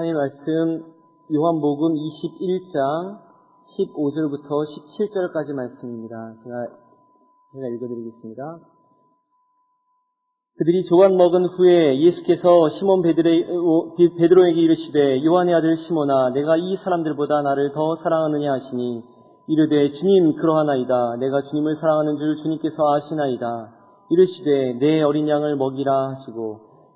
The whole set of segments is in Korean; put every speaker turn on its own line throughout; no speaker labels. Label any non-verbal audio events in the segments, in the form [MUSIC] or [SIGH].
하나님 말씀 요한복음 21장 15절부터 17절까지 말씀입니다. 제가, 제가 읽어드리겠습니다. 그들이 조각 먹은 후에 예수께서 시몬 베드로 에게 이르시되 요한의 아들 시몬아 내가 이 사람들보다 나를 더 사랑하느냐 하시니 이르되 주님 그러하나이다 내가 주님을 사랑하는 줄 주님께서 아시나이다 이르시되 내 어린 양을 먹이라 하시고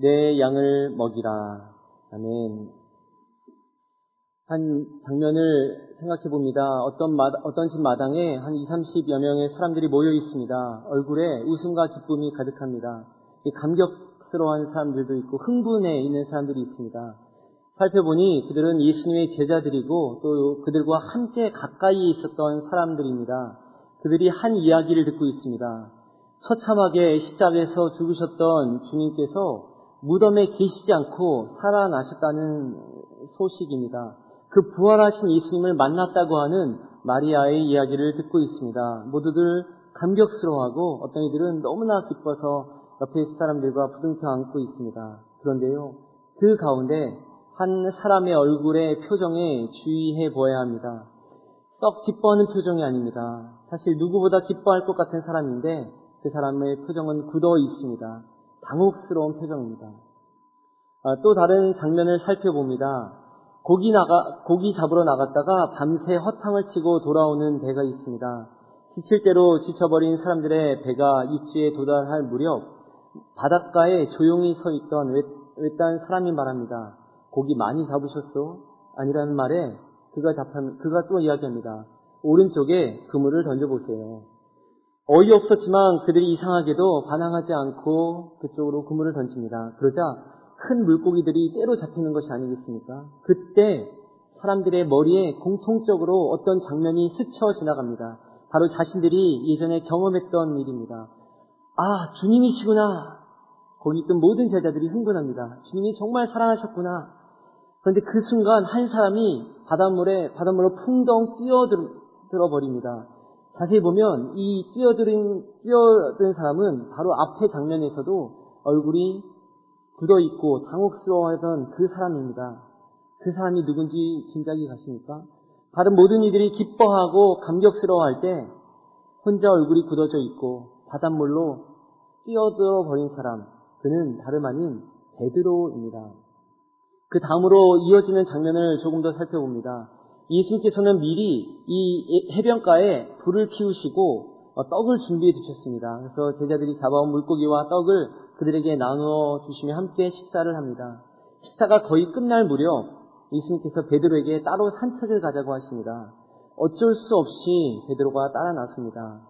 내 양을 먹이라 아멘 한 장면을 생각해 봅니다. 어떤 마, 어떤 집 마당에 한 2, 30여 명의 사람들이 모여 있습니다. 얼굴에 웃음과 기쁨이 가득합니다. 감격스러워하는 사람들도 있고 흥분해 있는 사람들이 있습니다. 살펴보니 그들은 예수님의 제자들이고 또 그들과 함께 가까이 있었던 사람들입니다. 그들이 한 이야기를 듣고 있습니다. 처참하게 십자가에서 죽으셨던 주님께서 무덤에 계시지 않고 살아나셨다는 소식입니다. 그 부활하신 예수님을 만났다고 하는 마리아의 이야기를 듣고 있습니다. 모두들 감격스러워하고 어떤 이들은 너무나 기뻐서 옆에 사람들과 부둥켜 안고 있습니다. 그런데요, 그 가운데 한 사람의 얼굴의 표정에 주의해 보아야 합니다. 썩 기뻐하는 표정이 아닙니다. 사실 누구보다 기뻐할 것 같은 사람인데 그 사람의 표정은 굳어 있습니다. 당혹스러운 표정입니다. 아, 또 다른 장면을 살펴봅니다. 고기 나가, 고기 잡으러 나갔다가 밤새 허탕을 치고 돌아오는 배가 있습니다. 지칠 대로 지쳐버린 사람들의 배가 입지에 도달할 무렵 바닷가에 조용히 서 있던 외, 외딴 사람이 말합니다. 고기 많이 잡으셨소? 아니라는 말에 그가 답하면, 그가 또 이야기합니다. 오른쪽에 그물을 던져보세요. 어이없었지만 그들이 이상하게도 반항하지 않고 그쪽으로 그물을 던집니다. 그러자 큰 물고기들이 때로 잡히는 것이 아니겠습니까? 그때 사람들의 머리에 공통적으로 어떤 장면이 스쳐 지나갑니다. 바로 자신들이 예전에 경험했던 일입니다. 아, 주님이시구나. 거기 있던 모든 제자들이 흥분합니다. 주님이 정말 사랑하셨구나. 그런데 그 순간 한 사람이 바닷물에, 바닷물로 풍덩 뛰어들어 버립니다. 자세히 보면 이 뛰어든, 뛰어든 사람은 바로 앞에 장면에서도 얼굴이 굳어있고 당혹스러워하던 그 사람입니다. 그 사람이 누군지 짐작이 가십니까? 다른 모든 이들이 기뻐하고 감격스러워할 때 혼자 얼굴이 굳어져 있고 바닷물로 뛰어들어 버린 사람, 그는 다름 아닌 베드로입니다. 그 다음으로 이어지는 장면을 조금 더 살펴봅니다. 예수님께서는 미리 이 해변가에 불을 피우시고 떡을 준비해 두셨습니다. 그래서 제자들이 잡아온 물고기와 떡을 그들에게 나누어 주시며 함께 식사를 합니다. 식사가 거의 끝날 무렵 예수님께서 베드로에게 따로 산책을 가자고 하십니다. 어쩔 수 없이 베드로가 따라 나섭니다.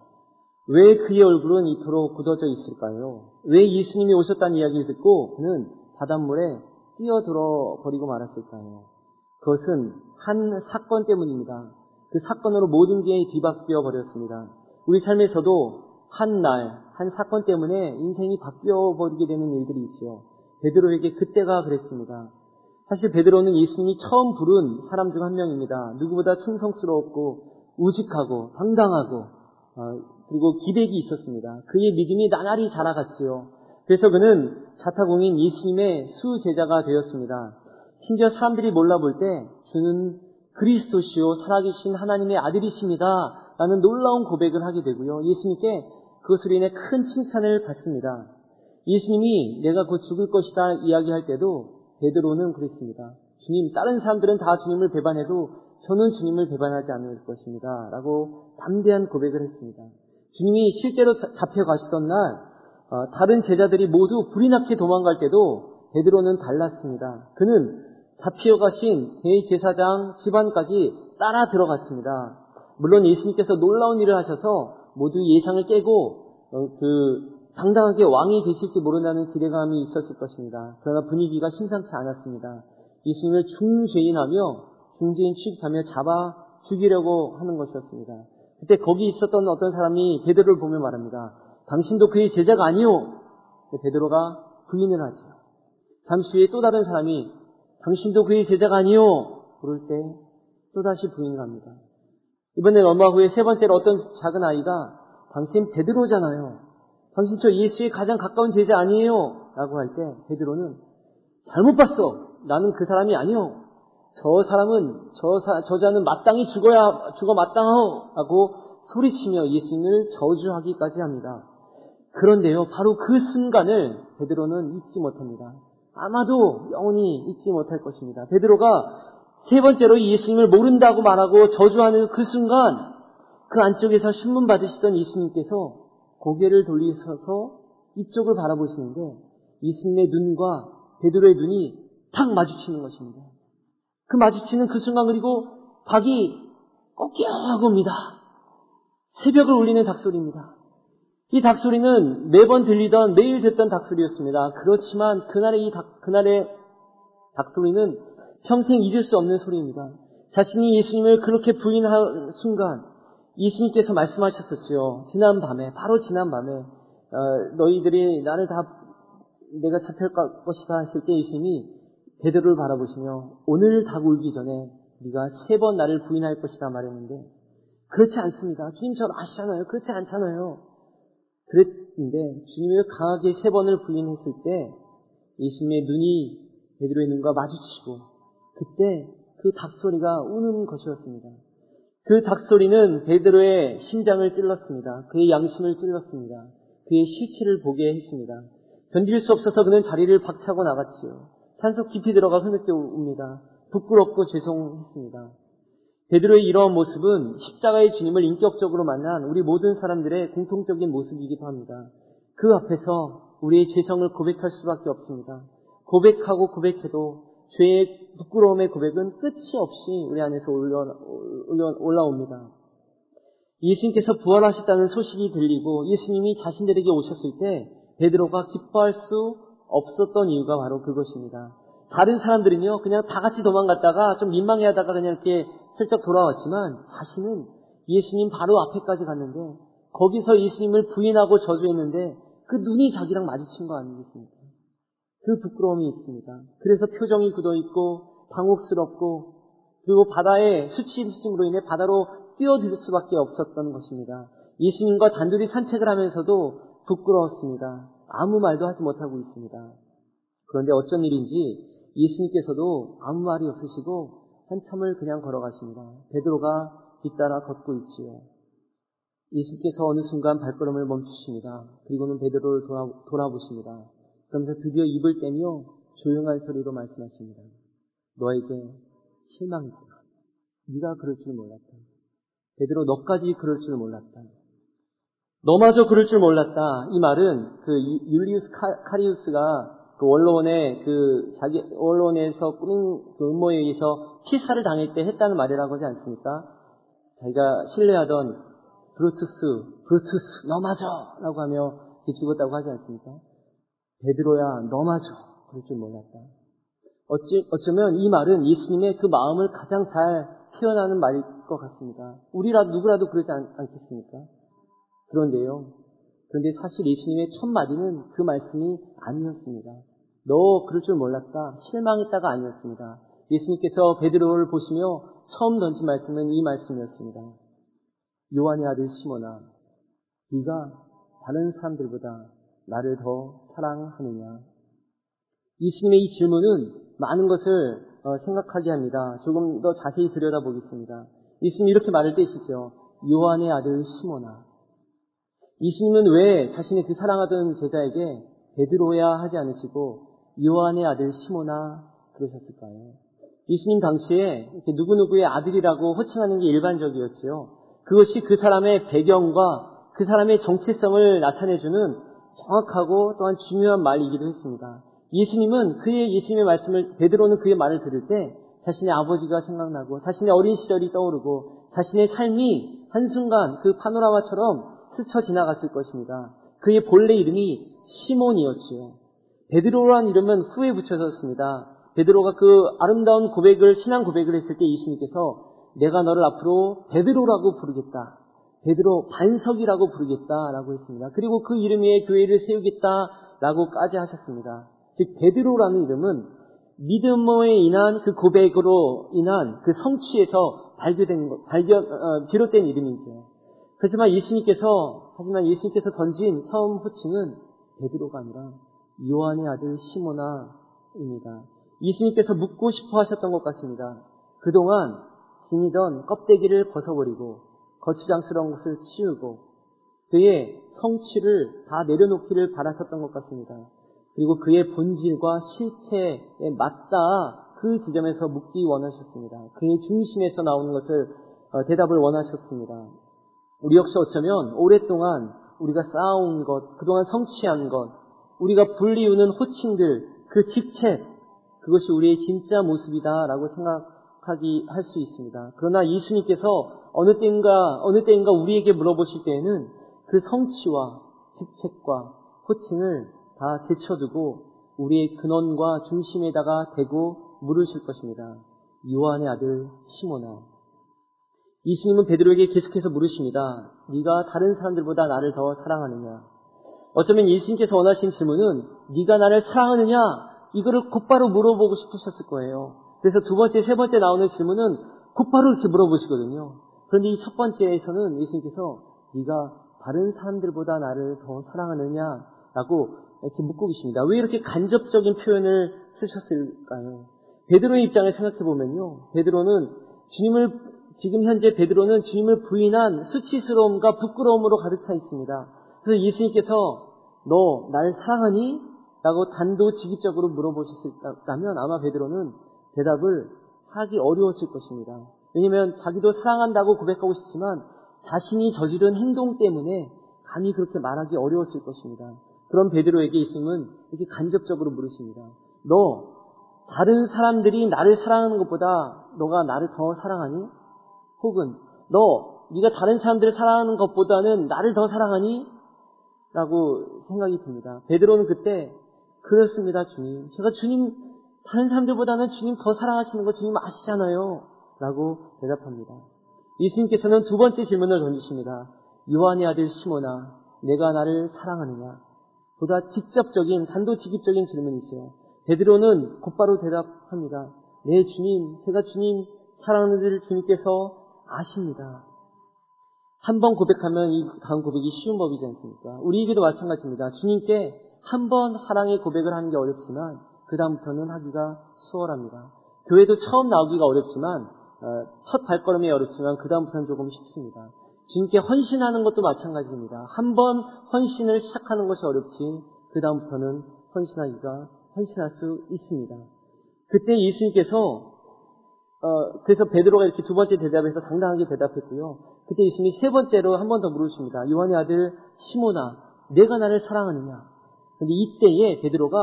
왜 그의 얼굴은 이토록 굳어져 있을까요? 왜 예수님이 오셨다는 이야기를 듣고 그는 바닷물에 뛰어들어 버리고 말았을까요? 그것은 한 사건 때문입니다. 그 사건으로 모든 게 뒤바뀌어 버렸습니다. 우리 삶에서도 한 날, 한 사건 때문에 인생이 바뀌어 버리게 되는 일들이 있죠. 베드로에게 그때가 그랬습니다. 사실 베드로는 예수님이 처음 부른 사람 중 한 명입니다. 누구보다 충성스러웠고 우직하고 당당하고 어, 그리고 기백이 있었습니다. 그의 믿음이 나날이 자라갔지요. 그래서 그는 자타공인 예수님의 수제자가 되었습니다. 심지어 사람들이 몰라볼 때 주는 그리스도시요 살아계신 하나님의 아들이십니다. 라는 놀라운 고백을 하게 되고요. 예수님께 그것으로 인해 큰 칭찬을 받습니다. 예수님이 내가 곧 죽을 것이다 이야기할 때도 베드로는 그랬습니다. 주님, 다른 사람들은 다 주님을 배반해도 저는 주님을 배반하지 않을 것입니다. 라고 담대한 고백을 했습니다. 주님이 실제로 잡혀가시던 날, 어, 다른 제자들이 모두 불이 나게 도망갈 때도 베드로는 달랐습니다. 그는 잡혀가신 대제사장 집안까지 따라 들어갔습니다. 물론 예수님께서 놀라운 일을 하셔서 모두 예상을 깨고 어, 그 당당하게 왕이 되실지 모른다는 기대감이 있었을 것입니다. 그러나 분위기가 심상치 않았습니다. 예수님을 중죄인하며 중지인 취급하며 잡아 죽이려고 하는 것이었습니다. 그때 거기 있었던 어떤 사람이 베드로를 보며 말합니다. 당신도 그의 제자가 아니오. 베드로가 부인을 하죠. 잠시 후에 또 다른 사람이 당신도 그의 제자가 아니오. 그럴 때 또다시 부인을 합니다. 이번엔 얼마 후에 세 번째로 어떤 작은 아이가 당신 베드로잖아요. 당신 저 예수의 가장 가까운 제자 아니에요? 라고 할 때 베드로는 잘못 봤어. 나는 그 사람이 아니오. 저 사람은 저 사, 저자는 마땅히 죽어야 죽어 마땅하오 하고 소리치며 예수님을 저주하기까지 합니다. 그런데요, 바로 그 순간을 베드로는 잊지 못합니다. 아마도 영원히 잊지 못할 것입니다. 베드로가 세 번째로 예수님을 모른다고 말하고 저주하는 그 순간 그 안쪽에서 신문 받으시던 예수님께서 고개를 돌리셔서 이쪽을 바라보시는데 예수님의 눈과 베드로의 눈이 탁 마주치는 것입니다. 그 마주치는 그 순간 그리고 닭이 꺾여하고 옵니다. 새벽을 울리는 닭소리입니다. 이 닭소리는 매번 들리던 매일 듣던 닭소리였습니다. 그렇지만 그날의 이 닭, 그날의 닭소리는 평생 잊을 수 없는 소리입니다. 자신이 예수님을 그렇게 부인한 순간 예수님께서 말씀하셨었지요. 지난 밤에 바로 지난 밤에 어, 너희들이 나를 다 내가 잡힐 것이다 했을 때 예수님이 베드로를 바라보시며 오늘 닭 울기 전에 네가 세 번 나를 부인할 것이다 말했는데 그렇지 않습니다. 주님 저 아시잖아요. 그렇지 않잖아요. 그랬는데 주님을 강하게 세 번을 부인했을 때 예수님의 눈이 베드로의 눈과 마주치고 그때 그 닭소리가 우는 것이었습니다. 그 닭소리는 베드로의 심장을 찔렀습니다. 그의 양심을 찔렀습니다. 그의 실체를 보게 했습니다. 견딜 수 없어서 그는 자리를 박차고 나갔지요. 산속 깊이 들어가 흐느껴 웁니다. 부끄럽고 죄송했습니다. 베드로의 이러한 모습은 십자가의 주님을 인격적으로 만난 우리 모든 사람들의 공통적인 모습이기도 합니다. 그 앞에서 우리의 죄성을 고백할 수밖에 없습니다. 고백하고 고백해도 죄의 부끄러움의 고백은 끝이 없이 우리 안에서 올라옵니다. 예수님께서 부활하셨다는 소식이 들리고 예수님이 자신들에게 오셨을 때 베드로가 기뻐할 수 없었던 이유가 바로 그것입니다. 다른 사람들은요, 그냥 다 같이 도망갔다가 좀 민망해 하다가 그냥 이렇게 슬쩍 돌아왔지만 자신은 예수님 바로 앞에까지 갔는데 거기서 예수님을 부인하고 저주했는데 그 눈이 자기랑 마주친 거 아니겠습니까? 그 부끄러움이 있습니다. 그래서 표정이 굳어 있고 당혹스럽고 그리고 바다에 수치심으로 인해 바다로 뛰어들 수밖에 없었던 것입니다. 예수님과 단둘이 산책을 하면서도 부끄러웠습니다. 아무 말도 하지 못하고 있습니다. 그런데 어쩐 일인지 예수님께서도 아무 말이 없으시고 한참을 그냥 걸어가십니다. 베드로가 뒤따라 걷고 있지요. 예수님께서 어느 순간 발걸음을 멈추십니다. 그리고는 베드로를 돌아, 돌아 보십니다. 그러면서 드디어 입을 떼며 조용한 소리로 말씀하십니다. 너에게 실망이다. 네가 그럴 줄 몰랐다. 베드로 너까지 그럴 줄 몰랐다. 너마저 그럴 줄 몰랐다. 이 말은 그 율리우스 카리우스가 그 원로원의 그 자기 원로원에서 꾸민 그 음모에 의해서 치사를 당할 때 했다는 말이라고 하지 않습니까? 자기가 신뢰하던 브루투스, 브루투스 너마저라고 하며 죽었다고 하지 않습니까? 베드로야 너마저 그럴 줄 몰랐다. 어찌, 어쩌면 이 말은 예수님의 그 마음을 가장 잘 표현하는 말일 것 같습니다. 우리라도 누구라도 그러지 않, 않겠습니까? 그런데요. 그런데 사실 예수님의 첫 마디는 그 말씀이 아니었습니다. 너 그럴 줄 몰랐다. 실망했다가 아니었습니다. 예수님께서 베드로를 보시며 처음 던진 말씀은 이 말씀이었습니다. 요한의 아들 시모나, 네가 다른 사람들보다 나를 더 사랑하느냐? 예수님의 이 질문은 많은 것을 어, 생각하게 합니다. 조금 더 자세히 들여다보겠습니다. 예수님 이렇게 말을 떼시죠. 요한의 아들 시모나. 예수님은 왜 자신의 그 사랑하던 제자에게 베드로야 하지 않으시고 요한의 아들 시모나 그러셨을까요? 예수님 당시에 누구누구의 아들이라고 호칭하는 게 일반적이었지요. 그것이 그 사람의 배경과 그 사람의 정체성을 나타내주는 정확하고 또한 중요한 말이기도 했습니다. 예수님은 그의 예수님의 말씀을 베드로는 그의 말을 들을 때 자신의 아버지가 생각나고 자신의 어린 시절이 떠오르고 자신의 삶이 한순간 그 파노라마처럼 스쳐 지나갔을 것입니다. 그의 본래 이름이 시몬이었지요. 베드로란 이름은 후에 붙여졌습니다. 베드로가 그 아름다운 고백을 신앙 고백을 했을 때 예수님께서 내가 너를 앞으로 베드로라고 부르겠다. 베드로 반석이라고 부르겠다라고 했습니다. 그리고 그 이름 위에 교회를 세우겠다라고까지 하셨습니다. 즉 베드로라는 이름은 믿음에 인한 그 고백으로 인한 그 성취에서 발견된 것, 발견 어, 비롯된 이름이죠. 하지만 예수님께서 하지만 예수님께서 던진 처음 호칭은 베드로가 아니라 요한의 아들 시모나입니다. 예수님께서 묻고 싶어 하셨던 것 같습니다. 그동안 지니던 껍데기를 벗어버리고 거추장스러운 것을 치우고 그의 성취를 다 내려놓기를 바라셨던 것 같습니다. 그리고 그의 본질과 실체에 맞다 그 지점에서 묻기 원하셨습니다. 그의 중심에서 나오는 것을 어, 대답을 원하셨습니다. 우리 역시 어쩌면 오랫동안 우리가 쌓아온 것, 그동안 성취한 것, 우리가 불리우는 호칭들, 그 직책, 그것이 우리의 진짜 모습이다라고 생각하기 할 수 있습니다. 그러나 예수님께서 어느 때인가 어느 때인가 우리에게 물어보실 때에는 그 성취와 직책과 호칭을 다 제쳐두고 우리의 근원과 중심에다가 대고 물으실 것입니다. 요한의 아들 시모나. 예수님은 베드로에게 계속해서 물으십니다. 네가 다른 사람들보다 나를 더 사랑하느냐? 어쩌면 예수님께서 원하신 질문은 네가 나를 사랑하느냐? 이거를 곧바로 물어보고 싶으셨을 거예요. 그래서 두 번째, 세 번째 나오는 질문은 곧바로 이렇게 물어보시거든요. 그런데 이 첫 번째에서는 예수님께서 네가 다른 사람들보다 나를 더 사랑하느냐라고 이렇게 묻고 계십니다. 왜 이렇게 간접적인 표현을 쓰셨을까요? 베드로의 입장을 생각해 보면요. 베드로는 주님을 지금 현재 베드로는 주님을 부인한 수치스러움과 부끄러움으로 가득 차 있습니다. 그래서 예수님께서 너 나를 사랑하니? 라고 단도직입적으로 물어보셨다면 아마 베드로는 대답을 하기 어려웠을 것입니다. 왜냐하면 자기도 사랑한다고 고백하고 싶지만 자신이 저지른 행동 때문에 감히 그렇게 말하기 어려웠을 것입니다. 그런 베드로에게 예수님은 이렇게 간접적으로 물으십니다. 너 다른 사람들이 나를 사랑하는 것보다 너가 나를 더 사랑하니? 혹은 너 네가 다른 사람들을 사랑하는 것보다는 나를 더 사랑하니? 라고 생각이 듭니다. 베드로는 그때 그렇습니다, 주님. 제가 주님 다른 사람들보다는 주님 더 사랑하시는 거 주님 아시잖아요. 라고 대답합니다. 예수님께서는 두 번째 질문을 던지십니다. 요한의 아들 시모나, 내가 나를 사랑하느냐? 보다 직접적인, 단도직입적인 질문이죠. 베드로는 곧바로 대답합니다. 네, 주님, 제가 주님 사랑하는 줄 주님께서 아십니다. 한 번 고백하면 이 다음 고백이 쉬운 법이지 않습니까? 우리에게도 마찬가지입니다. 주님께 한 번 사랑의 고백을 하는 게 어렵지만 그 다음부터는 하기가 수월합니다. 교회도 처음 나오기가 어렵지만 어, 첫 발걸음이 어렵지만 그 다음부터는 조금 쉽습니다. 주님께 헌신하는 것도 마찬가지입니다. 한 번 헌신을 시작하는 것이 어렵지 그 다음부터는 헌신하기가 헌신할 수 있습니다. 그때 예수님께서 어, 그래서 베드로가 이렇게 두 번째 대답에서 당당하게 대답했고요. 그때 예수님이 세 번째로 한 번 더 물으십니다. 요한의 아들 시모나, 내가 나를 사랑하느냐? 근데 이때에 베드로가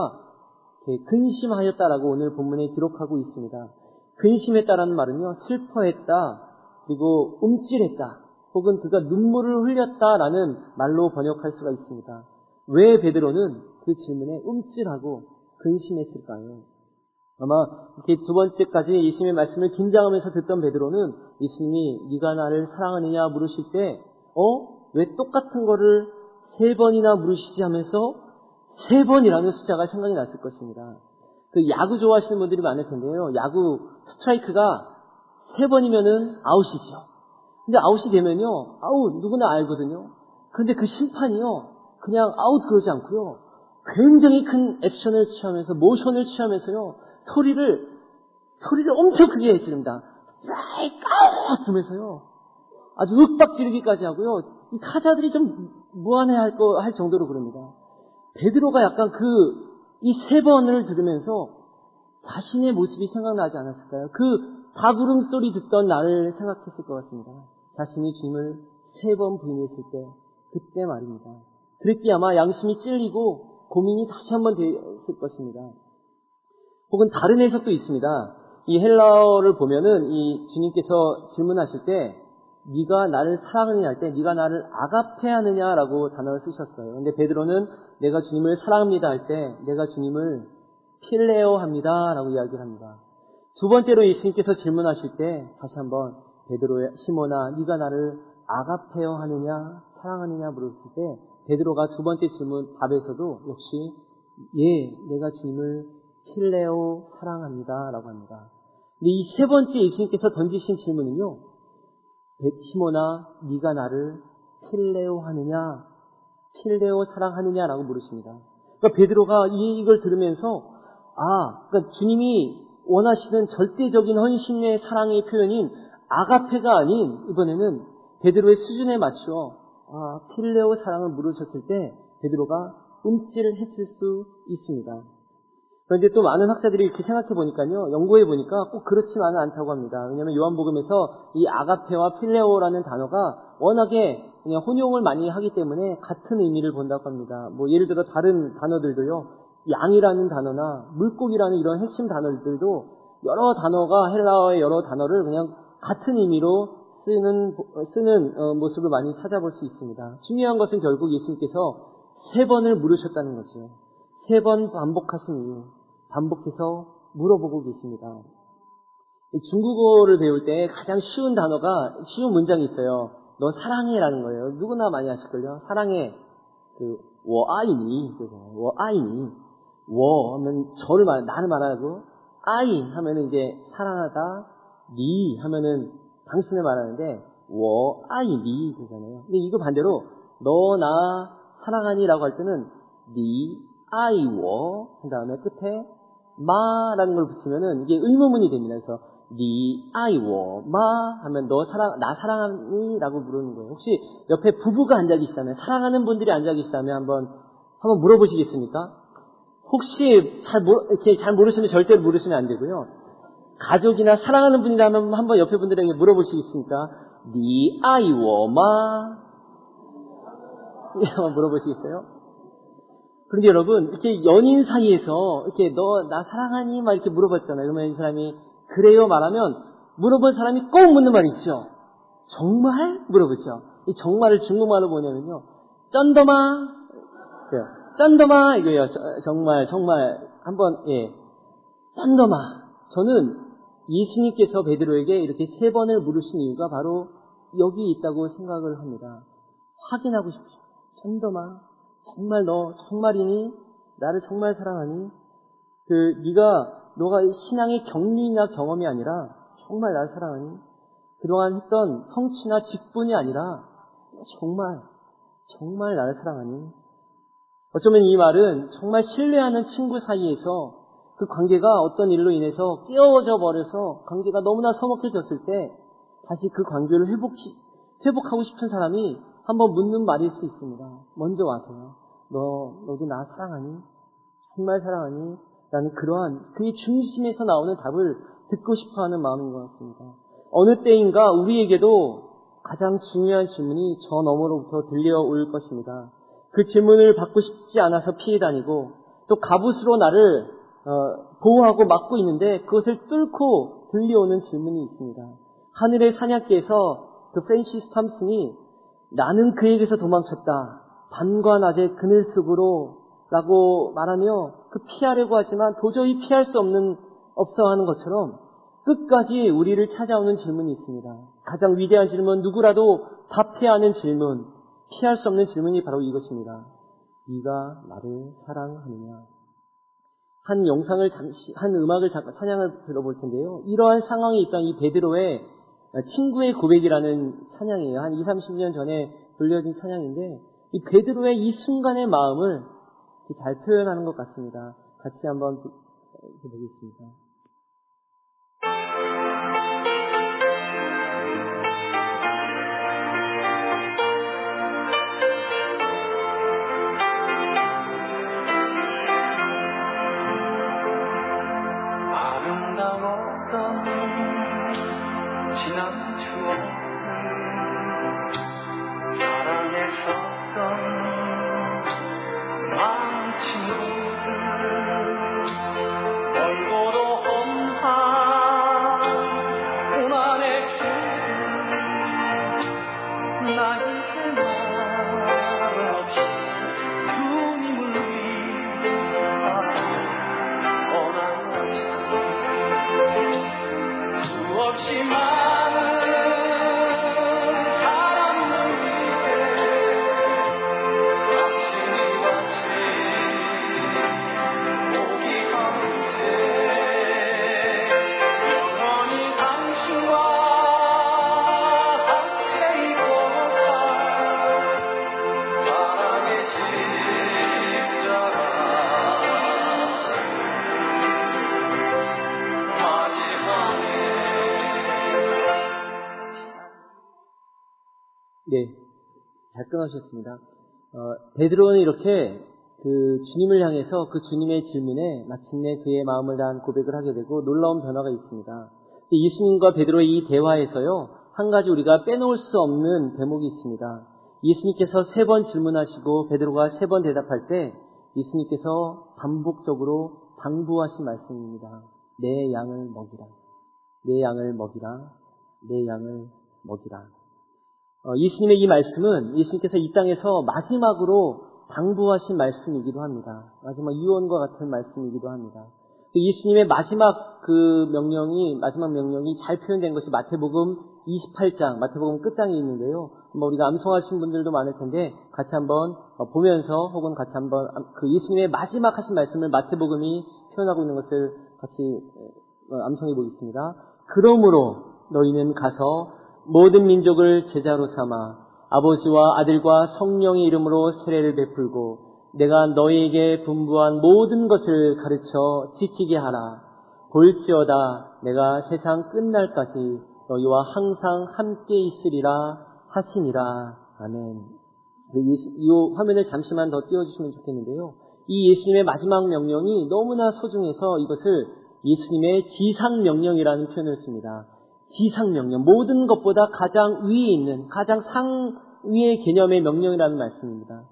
근심하였다라고 오늘 본문에 기록하고 있습니다. 근심했다라는 말은요, 슬퍼했다, 그리고 움찔했다, 혹은 그가 눈물을 흘렸다라는 말로 번역할 수가 있습니다. 왜 베드로는 그 질문에 움찔하고 근심했을까요? 아마 이렇게 두 번째까지 예수님의 말씀을 긴장하면서 듣던 베드로는 예수님이 네가 나를 사랑하느냐 물으실 때, 어? 왜 똑같은 거를 세 번이나 물으시지 하면서 세 번이라는 숫자가 생각이 났을 것입니다. 그 야구 좋아하시는 분들이 많을 텐데요. 야구 스트라이크가 세 번이면은 아웃이죠. 근데 아웃이 되면요. 아웃 누구나 알거든요. 그런데 그 심판이요. 그냥 아웃 그러지 않고요. 굉장히 큰 액션을 취하면서 모션을 취하면서요. 소리를 소리를 엄청 크게 지릅니다. 아웃 하면서요. 아주 윽박 지르기까지 하고요. 이 타자들이 좀 무안해 할 거 할 정도로 그럽니다. 베드로가 약간 그 이 세 번을 들으면서 자신의 모습이 생각나지 않았을까요? 그 다구름 소리 듣던 나를 생각했을 것 같습니다. 자신이 주님을 세 번 부인했을 때 그때 말입니다. 그랬기에 아마 양심이 찔리고 고민이 다시 한번 되었을 것입니다. 혹은 다른 해석도 있습니다. 이 헬라어를 보면은 이 주님께서 질문하실 때 네가 나를 사랑하느냐 할 때 네가 나를 아가페 하느냐라고 단어를 쓰셨어요. 근데 베드로는 내가 주님을 사랑합니다 할 때 내가 주님을 필레오 합니다. 라고 이야기를 합니다. 두 번째로 예수님께서 질문하실 때 다시 한번 베드로의 시모나 네가 나를 아가페어 하느냐 사랑하느냐 물었을 때 베드로가 두 번째 질문 답에서도 역시 예 내가 주님을 필레오 사랑합니다 라고 합니다. 근데 이 세 번째 예수님께서 던지신 질문은요 시모나 네가 나를 필레오 하느냐 필레오 사랑하느냐라고 물으십니다. 그러니까 베드로가 이 이걸 들으면서 아 그러니까 주님이 원하시는 절대적인 헌신의 사랑의 표현인 아가페가 아닌 이번에는 베드로의 수준에 맞춰 아, 필레오 사랑을 물으셨을 때 베드로가 했을 수 있습니다. 그런데 또 많은 학자들이 이렇게 생각해 보니까요, 연구해 보니까 꼭 그렇지만은 않다고 합니다. 왜냐하면 요한복음에서 이 아가페와 필레오라는 단어가 워낙에 그냥 혼용을 많이 하기 때문에 같은 의미를 본다고 합니다. 뭐 예를 들어 다른 단어들도요, 양이라는 단어나 물고기라는 이런 핵심 단어들도 여러 단어가 헬라어의 여러 단어를 그냥 같은 의미로 쓰는 쓰는 어, 모습을 많이 찾아볼 수 있습니다. 중요한 것은 결국 예수님께서 세 번을 물으셨다는 거죠. 세번 반복하신 이유, 반복해서 물어보고 계십니다. 중국어를 배울 때 가장 쉬운 단어가 쉬운 문장이 있어요. 너 사랑해라는 거예요. 누구나 많이 아실걸요. 사랑해. 그, 워 아이니. 그워 아이니. 워 하면 저를 말, 나를 말하고, 아이 하면은 이제 사랑하다, 니 하면은 당신을 말하는데, 워 아이니 되잖아요. 근데 이거 반대로, 너 나 사랑하니라고 할 때는 니 아이 워한 다음에 끝에 마라는 걸 붙이면은 이게 의문문이 됩니다. 그래서 니 아이워 마 하면 너 사랑 나 사랑하니라고 물는 거예요. 혹시 옆에 부부가 앉아 계시다면 사랑하는 분들이 앉아 계시다면 한번 한번 물어보시겠습니까? 혹시 잘 모르, 이렇게 잘 모르시면 절대로 물으시면 안 되고요. 가족이나 사랑하는 분이라면 한번 옆에 분들에게 물어보시겠습니까? 니 아이워 마 [LAUGHS] 한번 물어보시겠어요? 그런데 여러분, 이렇게 연인 사이에서, 이렇게 너 나 사랑하니? 막 이렇게 물어봤잖아요. 그러면 이 사람이, 그래요? 말하면, 물어본 사람이 꼭 묻는 말이 있죠. 정말? 물어보죠. 이 정말을 중국말로 뭐냐면요. 쩐더마? 그래요. 쩐더마? 이거요. 정말, 정말. 한번, 예. 쩐더마. 저는 예수님께서 베드로에게 이렇게 세 번을 물으신 이유가 바로 여기 있다고 생각을 합니다. 확인하고 싶죠. 쩐더마. 정말 너 정말이니? 나를 정말 사랑하니? 그 네가 너가 신앙의 경륜이나 경험이 아니라 정말 나를 사랑하니? 그동안 했던 성취나 직분이 아니라 정말 정말 나를 사랑하니? 어쩌면 이 말은 정말 신뢰하는 친구 사이에서 그 관계가 어떤 일로 인해서 깨어져 버려서 관계가 너무나 서먹해졌을 때 다시 그 관계를 회복 회복하고 싶은 사람이 한번 묻는 말일 수 있습니다. 먼저 와서요. 너, 너도 나 사랑하니? 정말 사랑하니? 라는 그러한 그의 중심에서 나오는 답을 듣고 싶어 하는 마음인 것 같습니다. 어느 때인가 우리에게도 가장 중요한 질문이 저 너머로부터 들려올 것입니다. 그 질문을 받고 싶지 않아서 피해 다니고 또 갑옷으로 나를 어, 보호하고 막고 있는데 그것을 뚫고 들려오는 질문이 있습니다. 하늘의 사냥개에서 그 프랜시스 탐슨이 나는 그에게서 도망쳤다. 밤과 낮의 그늘 속으로 라고 말하며 그 피하려고 하지만 도저히 피할 수 없는 없어 하는 것처럼 끝까지 우리를 찾아오는 질문이 있습니다. 가장 위대한 질문, 누구라도 답해야 하는 질문, 피할 수 없는 질문이 바로 이것입니다. 네가 나를 사랑하느냐? 한 영상을 잠시, 한 음악을 잠깐 찬양을 들어볼 텐데요. 이러한 상황에 있던 이 베드로의 친구의 고백이라는 찬양이에요. 한 2, 30년 전에 돌려진 찬양인데 이 베드로의 이 순간의 마음을 잘 표현하는 것 같습니다. 같이 한번 보겠습니다. 잘 끊으셨습니다. 어, 베드로는 이렇게 그 주님을 향해서 그 주님의 질문에 마침내 그의 마음을 다한 고백을 하게 되고 놀라운 변화가 있습니다. 예수님과 베드로의 이 대화에서요, 한 가지 우리가 빼놓을 수 없는 대목이 있습니다. 예수님께서 세 번 질문하시고 베드로가 세 번 대답할 때 예수님께서 반복적으로 당부하신 말씀입니다. 내 양을 먹이라. 내 양을 먹이라. 내 양을 먹이라. 어, 예수님의 이 말씀은 예수님께서 이 땅에서 마지막으로 당부하신 말씀이기도 합니다. 마지막 유언과 같은 말씀이기도 합니다. 그 예수님의 마지막 그 명령이 마지막 명령이 잘 표현된 것이 마태복음 28장 마태복음 끝장에 있는데요. 뭐 우리가 암송하신 분들도 많을 텐데 같이 한번 어, 보면서 혹은 같이 한번 그 예수님의 마지막 하신 말씀을 마태복음이 표현하고 있는 것을 같이 어, 암송해 보겠습니다. 그러므로 너희는 가서 모든 민족을 제자로 삼아 아버지와 아들과 성령의 이름으로 세례를 베풀고 내가 너희에게 분부한 모든 것을 가르쳐 지키게 하라. 볼지어다 내가 세상 끝날까지 너희와 항상 함께 있으리라 하시니라. 아멘. 이 화면을 잠시만 더 띄워주시면 좋겠는데요. 이 예수님의 마지막 명령이 너무나 소중해서 이것을 예수님의 지상 명령이라는 표현을 씁니다. 지상 명령, 모든 것보다 가장 위에 있는, 가장 상위의 개념의 명령이라는 말씀입니다.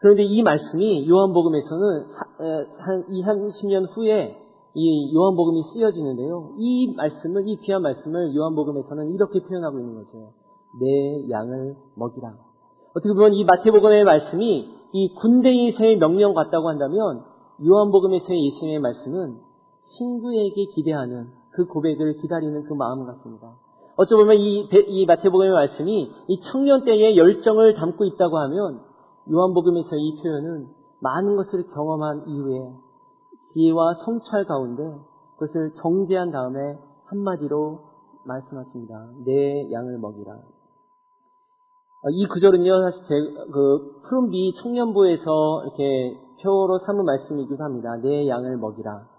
그런데 이 말씀이 요한복음에서는 한 2, 30년 후에 이 요한복음이 쓰여지는데요. 이 말씀을, 이 귀한 말씀을 요한복음에서는 이렇게 표현하고 있는 거죠. 내 양을 먹이라. 어떻게 보면 이 마태복음의 말씀이 이 군대에서의 명령 같다고 한다면 요한복음에서의 예수님의 말씀은 친구에게 기대하는 그 고백을 기다리는 그 마음 같습니다. 어쩌보면 이, 이 마태복음의 말씀이 이 청년 때의 열정을 담고 있다고 하면 요한복음에서 이 표현은 많은 것을 경험한 이후에 지혜와 성찰 가운데 그것을 정제한 다음에 한마디로 말씀하십니다. 내 양을 먹이라. 어, 이 구절은요, 사실 제, 그, 푸른비 청년부에서 이렇게 표로 삼은 말씀이기도 합니다. 내 양을 먹이라.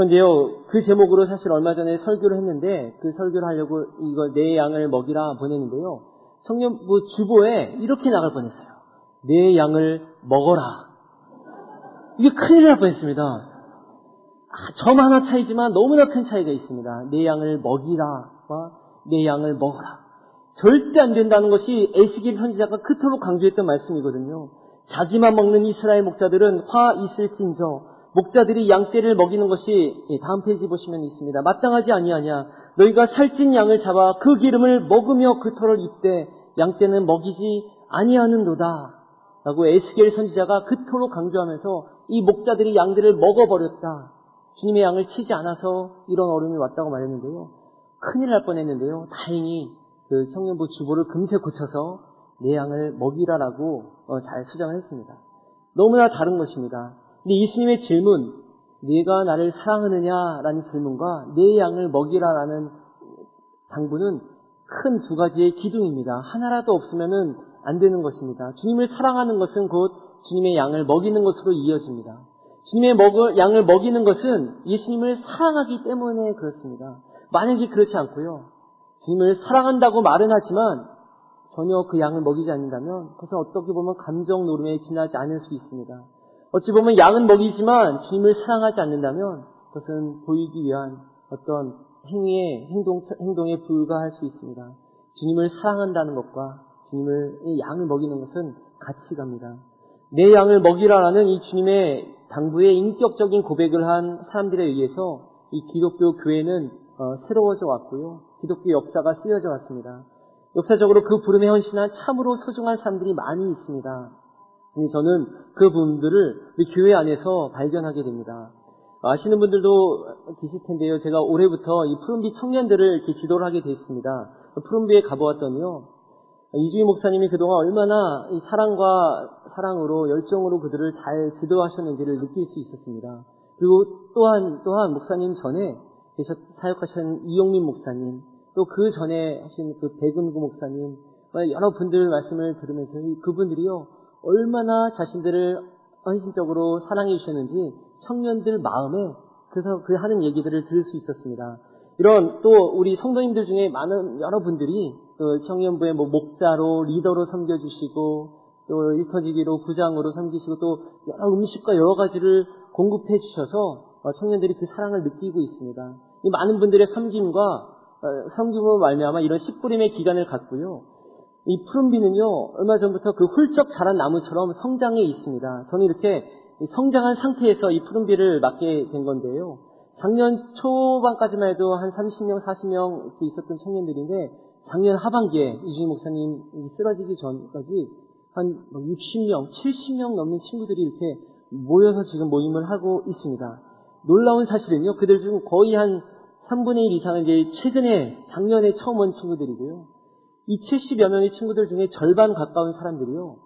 그런데요, 그 제목으로 사실 얼마 전에 설교를 했는데, 그 설교를 하려고 이거 내 양을 먹이라 보냈는데요, 청년 부 주보에 이렇게 나갈 뻔했어요. 내 양을 먹어라. 이게 큰일 날 뻔했습니다. 아, 점 하나 차이지만 너무나 큰 차이가 있습니다. 내 양을 먹이라와 내 양을 먹어라. 절대 안 된다는 것이 에스겔 선지자가 그토록 강조했던 말씀이거든요. 자기만 먹는 이스라엘 목자들은 화 있을진저 목자들이 양떼를 먹이는 것이 예, 다음 페이지 보시면 있습니다. 마땅하지 아니하냐 너희가 살찐 양을 잡아 그 기름을 먹으며 그 털을 입되 양떼는 먹이지 아니하는도다. 라고 에스겔 선지자가 그토록 강조하면서 이 목자들이 양들을 먹어버렸다. 주님의 양을 치지 않아서 이런 어려움이 왔다고 말했는데요. 큰일 날 뻔했는데요. 다행히 그 청년부 주보를 금세 고쳐서 내 양을 먹이라라고 어, 잘 수정을 했습니다. 너무나 다른 것입니다. 근데 예수님의 질문, 네가 나를 사랑하느냐라는 질문과 내 양을 먹이라라는 당부는 큰 두 가지의 기둥입니다. 하나라도 없으면은 안 되는 것입니다. 주님을 사랑하는 것은 곧 주님의 양을 먹이는 것으로 이어집니다. 주님의 먹을, 양을 먹이는 것은 예수님을 사랑하기 때문에 그렇습니다. 만약에 그렇지 않고요. 주님을 사랑한다고 말은 하지만 전혀 그 양을 먹이지 않는다면 그것은 어떻게 보면 감정 노름에 지나지 않을 수 있습니다. 어찌 보면 양은 먹이지만 주님을 사랑하지 않는다면 그것은 보이기 위한 어떤 행위에 행동 행동에 불과할 수 있습니다. 주님을 사랑한다는 것과 주님을 이 양을 먹이는 것은 같이 갑니다. 내 양을 먹이라라는 이 주님의 당부의 인격적인 고백을 한 사람들에 의해서 이 기독교 교회는 어, 새로워져 왔고요. 기독교 역사가 쓰여져 왔습니다. 역사적으로 그 부름에 헌신한 참으로 소중한 사람들이 많이 있습니다. 저는 그 분들을 교회 안에서 발견하게 됩니다. 아시는 분들도 계실 텐데요. 제가 올해부터 이 푸른비 청년들을 이렇게 지도를 하게 됐습니다. 푸른비에 가보았더니요. 이주희 목사님이 그동안 얼마나 이 사랑과 사랑으로 열정으로 그들을 잘 지도하셨는지를 느낄 수 있었습니다. 그리고 또한 또한 목사님 전에 계셨 사역하신 이용민 목사님, 또 그 전에 하신 그 백은구 목사님, 여러 분들 말씀을 들으면서 그분들이요 얼마나 자신들을 헌신적으로 사랑해 주셨는지 청년들 마음에 그래서 그 하는 얘기들을 들을 수 있었습니다. 이런 또 우리 성도님들 중에 많은 여러분들이 또 청년부의 뭐 목자로 리더로 섬겨주시고 또 일터지기로 부장으로 섬기시고 또 여러 음식과 여러 가지를 공급해 주셔서 어, 청년들이 그 사랑을 느끼고 있습니다. 이 많은 분들의 섬김과 어, 섬김으로 말미암아 이런 씨뿌림의 기간을 갖고요. 이 푸른비는요 얼마 전부터 그 훌쩍 자란 나무처럼 성장해 있습니다. 저는 이렇게 성장한 상태에서 이 푸른비를 맡게 된 건데요. 작년 초반까지만 해도 한 30명, 40명 이렇게 있었던 청년들인데 작년 하반기에 이준희 목사님 쓰러지기 전까지 한 60명, 70명 넘는 친구들이 이렇게 모여서 지금 모임을 하고 있습니다. 놀라운 사실은요, 그들 중 거의 한 3분의 1 이상은 이제 최근에, 작년에 처음 온 친구들이고요. 이 70여 명의 친구들 중에 절반 가까운 사람들이요,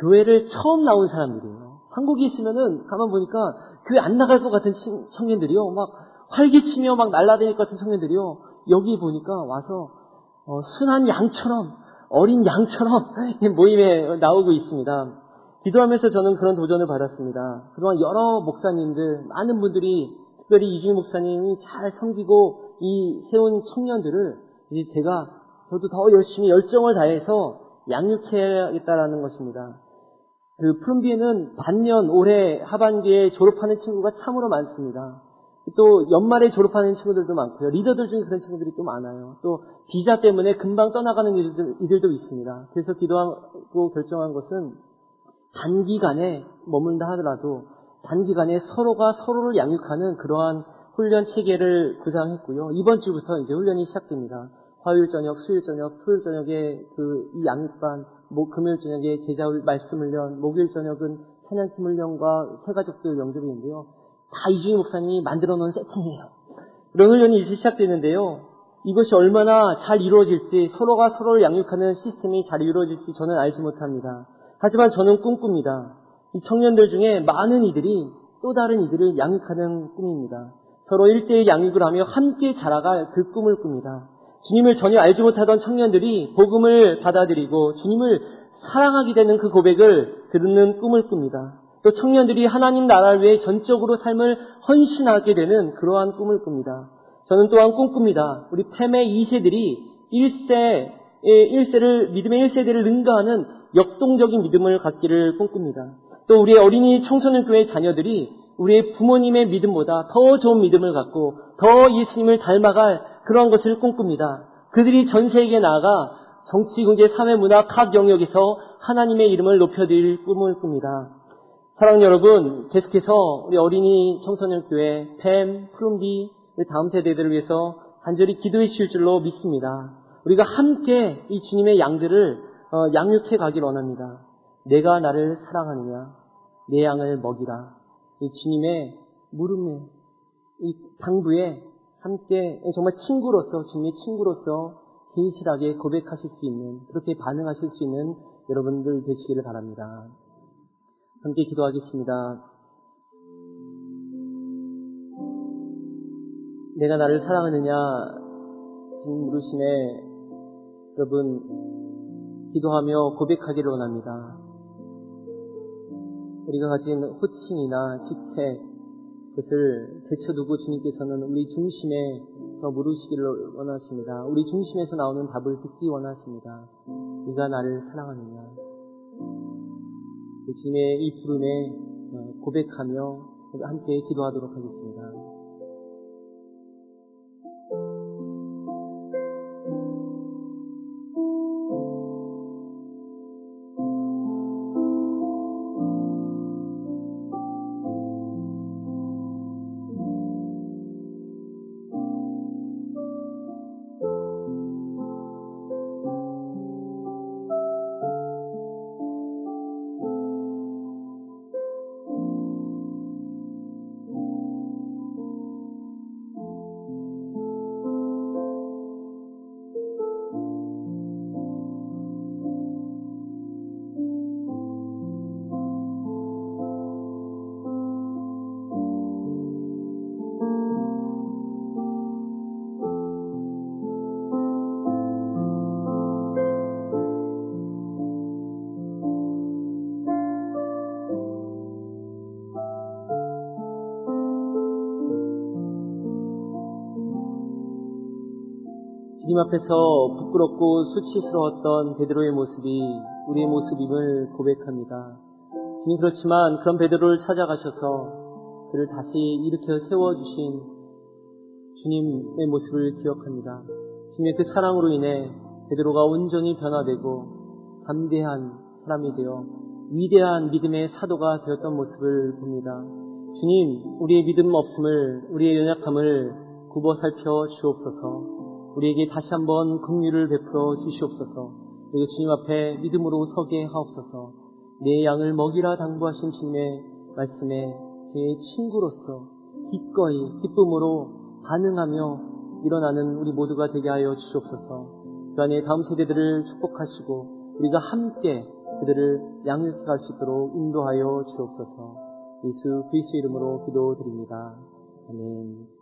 교회를 처음 나온 사람들이에요. 한국에 있으면은 가만 보니까 교회 안 나갈 것 같은 청년들이요, 막 활기치며 막 날라다닐 것 같은 청년들이요, 여기 보니까 와서 어, 순한 양처럼 어린 양처럼 [LAUGHS] 모임에 나오고 있습니다. 기도하면서 저는 그런 도전을 받았습니다. 그동안 여러 목사님들, 많은 분들이 특별히 이준희 목사님이 잘 섬기고 이 세운 청년들을 이제 제가 저도 더 열심히 열정을 다해서 양육해야겠다라는 것입니다. 그 푸른비에는 반년 올해 하반기에 졸업하는 친구가 참으로 많습니다. 또 연말에 졸업하는 친구들도 많고요. 리더들 중에 그런 친구들이 또 많아요. 또 비자 때문에 금방 떠나가는 이들, 이들도 있습니다. 그래서 기도하고 결정한 것은 단기간에 머물다 하더라도 단기간에 서로가 서로를 양육하는 그러한 훈련 체계를 구상했고요. 이번 주부터 이제 훈련이 시작됩니다. 화요일 저녁, 수요일 저녁, 토요일 저녁에 그 이 양육반, 뭐 금요일 저녁에 제자 말씀 훈련, 목요일 저녁은 찬양팀 훈련과 새가족들 영접인데요. 다 이준희 목사님이 만들어 놓은 세팅이에요. 이런 훈련이 이제 시작되는데요. 이것이 얼마나 잘 이루어질지 서로가 서로를 양육하는 시스템이 잘 이루어질지 저는 알지 못합니다. 하지만 저는 꿈꿉니다. 이 청년들 중에 많은 이들이 또 다른 이들을 양육하는 꿈입니다. 서로 일대일 양육을 하며 함께 자라갈 그 꿈을 꿉니다. 주님을 전혀 알지 못하던 청년들이 복음을 받아들이고 주님을 사랑하게 되는 그 고백을 듣는 꿈을 꿉니다. 또 청년들이 하나님 나라를 위해 전적으로 삶을 헌신하게 되는 그러한 꿈을 꿉니다. 저는 또한 꿈꿉니다. 우리 팸의 2세들이 1세, 1세를, 믿음의 1세대를 능가하는 역동적인 믿음을 갖기를 꿈꿉니다. 또 우리의 어린이 청소년 교회 자녀들이 우리의 부모님의 믿음보다 더 좋은 믿음을 갖고 더 예수님을 닮아갈 그러한 것을 꿈꿉니다. 그들이 전 세계에 나아가 정치, 경제, 사회, 문화 각 영역에서 하나님의 이름을 높여드릴 꿈을 꿉니다. 사랑 여러분, 계속해서 우리 어린이 청소년 교회, 팸, 푸른비, 우리 다음 세대들을 위해서 간절히 기도해 주실 줄로 믿습니다. 우리가 함께 이 주님의 양들을 어, 양육해 가길 원합니다. 내가 나를 사랑하느냐, 내 양을 먹이라. 이 주님의 물음에, 이 당부에 함께 정말 친구로서, 주님의 친구로서 진실하게 고백하실 수 있는, 그렇게 반응하실 수 있는 여러분들 되시기를 바랍니다. 함께 기도하겠습니다. 내가 나를 사랑하느냐 주님 물으심에 여러분 기도하며 고백하기를 원합니다. 우리가 가진 호칭이나 직책 그것을 제쳐두고 주님께서는 우리 중심에 더 물으시기를 원하십니다. 우리 중심에서 나오는 답을 듣기 원하십니다. 네가 나를 사랑하느냐 주님의 이 부름에 어, 고백하며 함께 기도하도록 하겠습니다. 주님 앞에서 부끄럽고 수치스러웠던 베드로의 모습이 우리의 모습임을 고백합니다. 주님 그렇지만 그런 베드로를 찾아가셔서 그를 다시 일으켜 세워주신 주님의 모습을 기억합니다. 주님의 그 사랑으로 인해 베드로가 온전히 변화되고 담대한 사람이 되어 위대한 믿음의 사도가 되었던 모습을 봅니다. 주님, 우리의 믿음 없음을, 우리의 연약함을 굽어 살펴 주옵소서. 우리에게 다시 한번 긍휼을 베풀어 주시옵소서. 그리고 주님 앞에 믿음으로 서게 하옵소서. 내 양을 먹이라 당부하신 주님의 말씀에 제 친구로서 기꺼이 기쁨으로 반응하며 일어나는 우리 모두가 되게 하여 주시옵소서. 그 안에 다음 세대들을 축복하시고 우리가 함께 그들을 양육할 수 있도록 인도하여 주옵소서. 예수 그리스도 이름으로 기도드립니다. 아멘.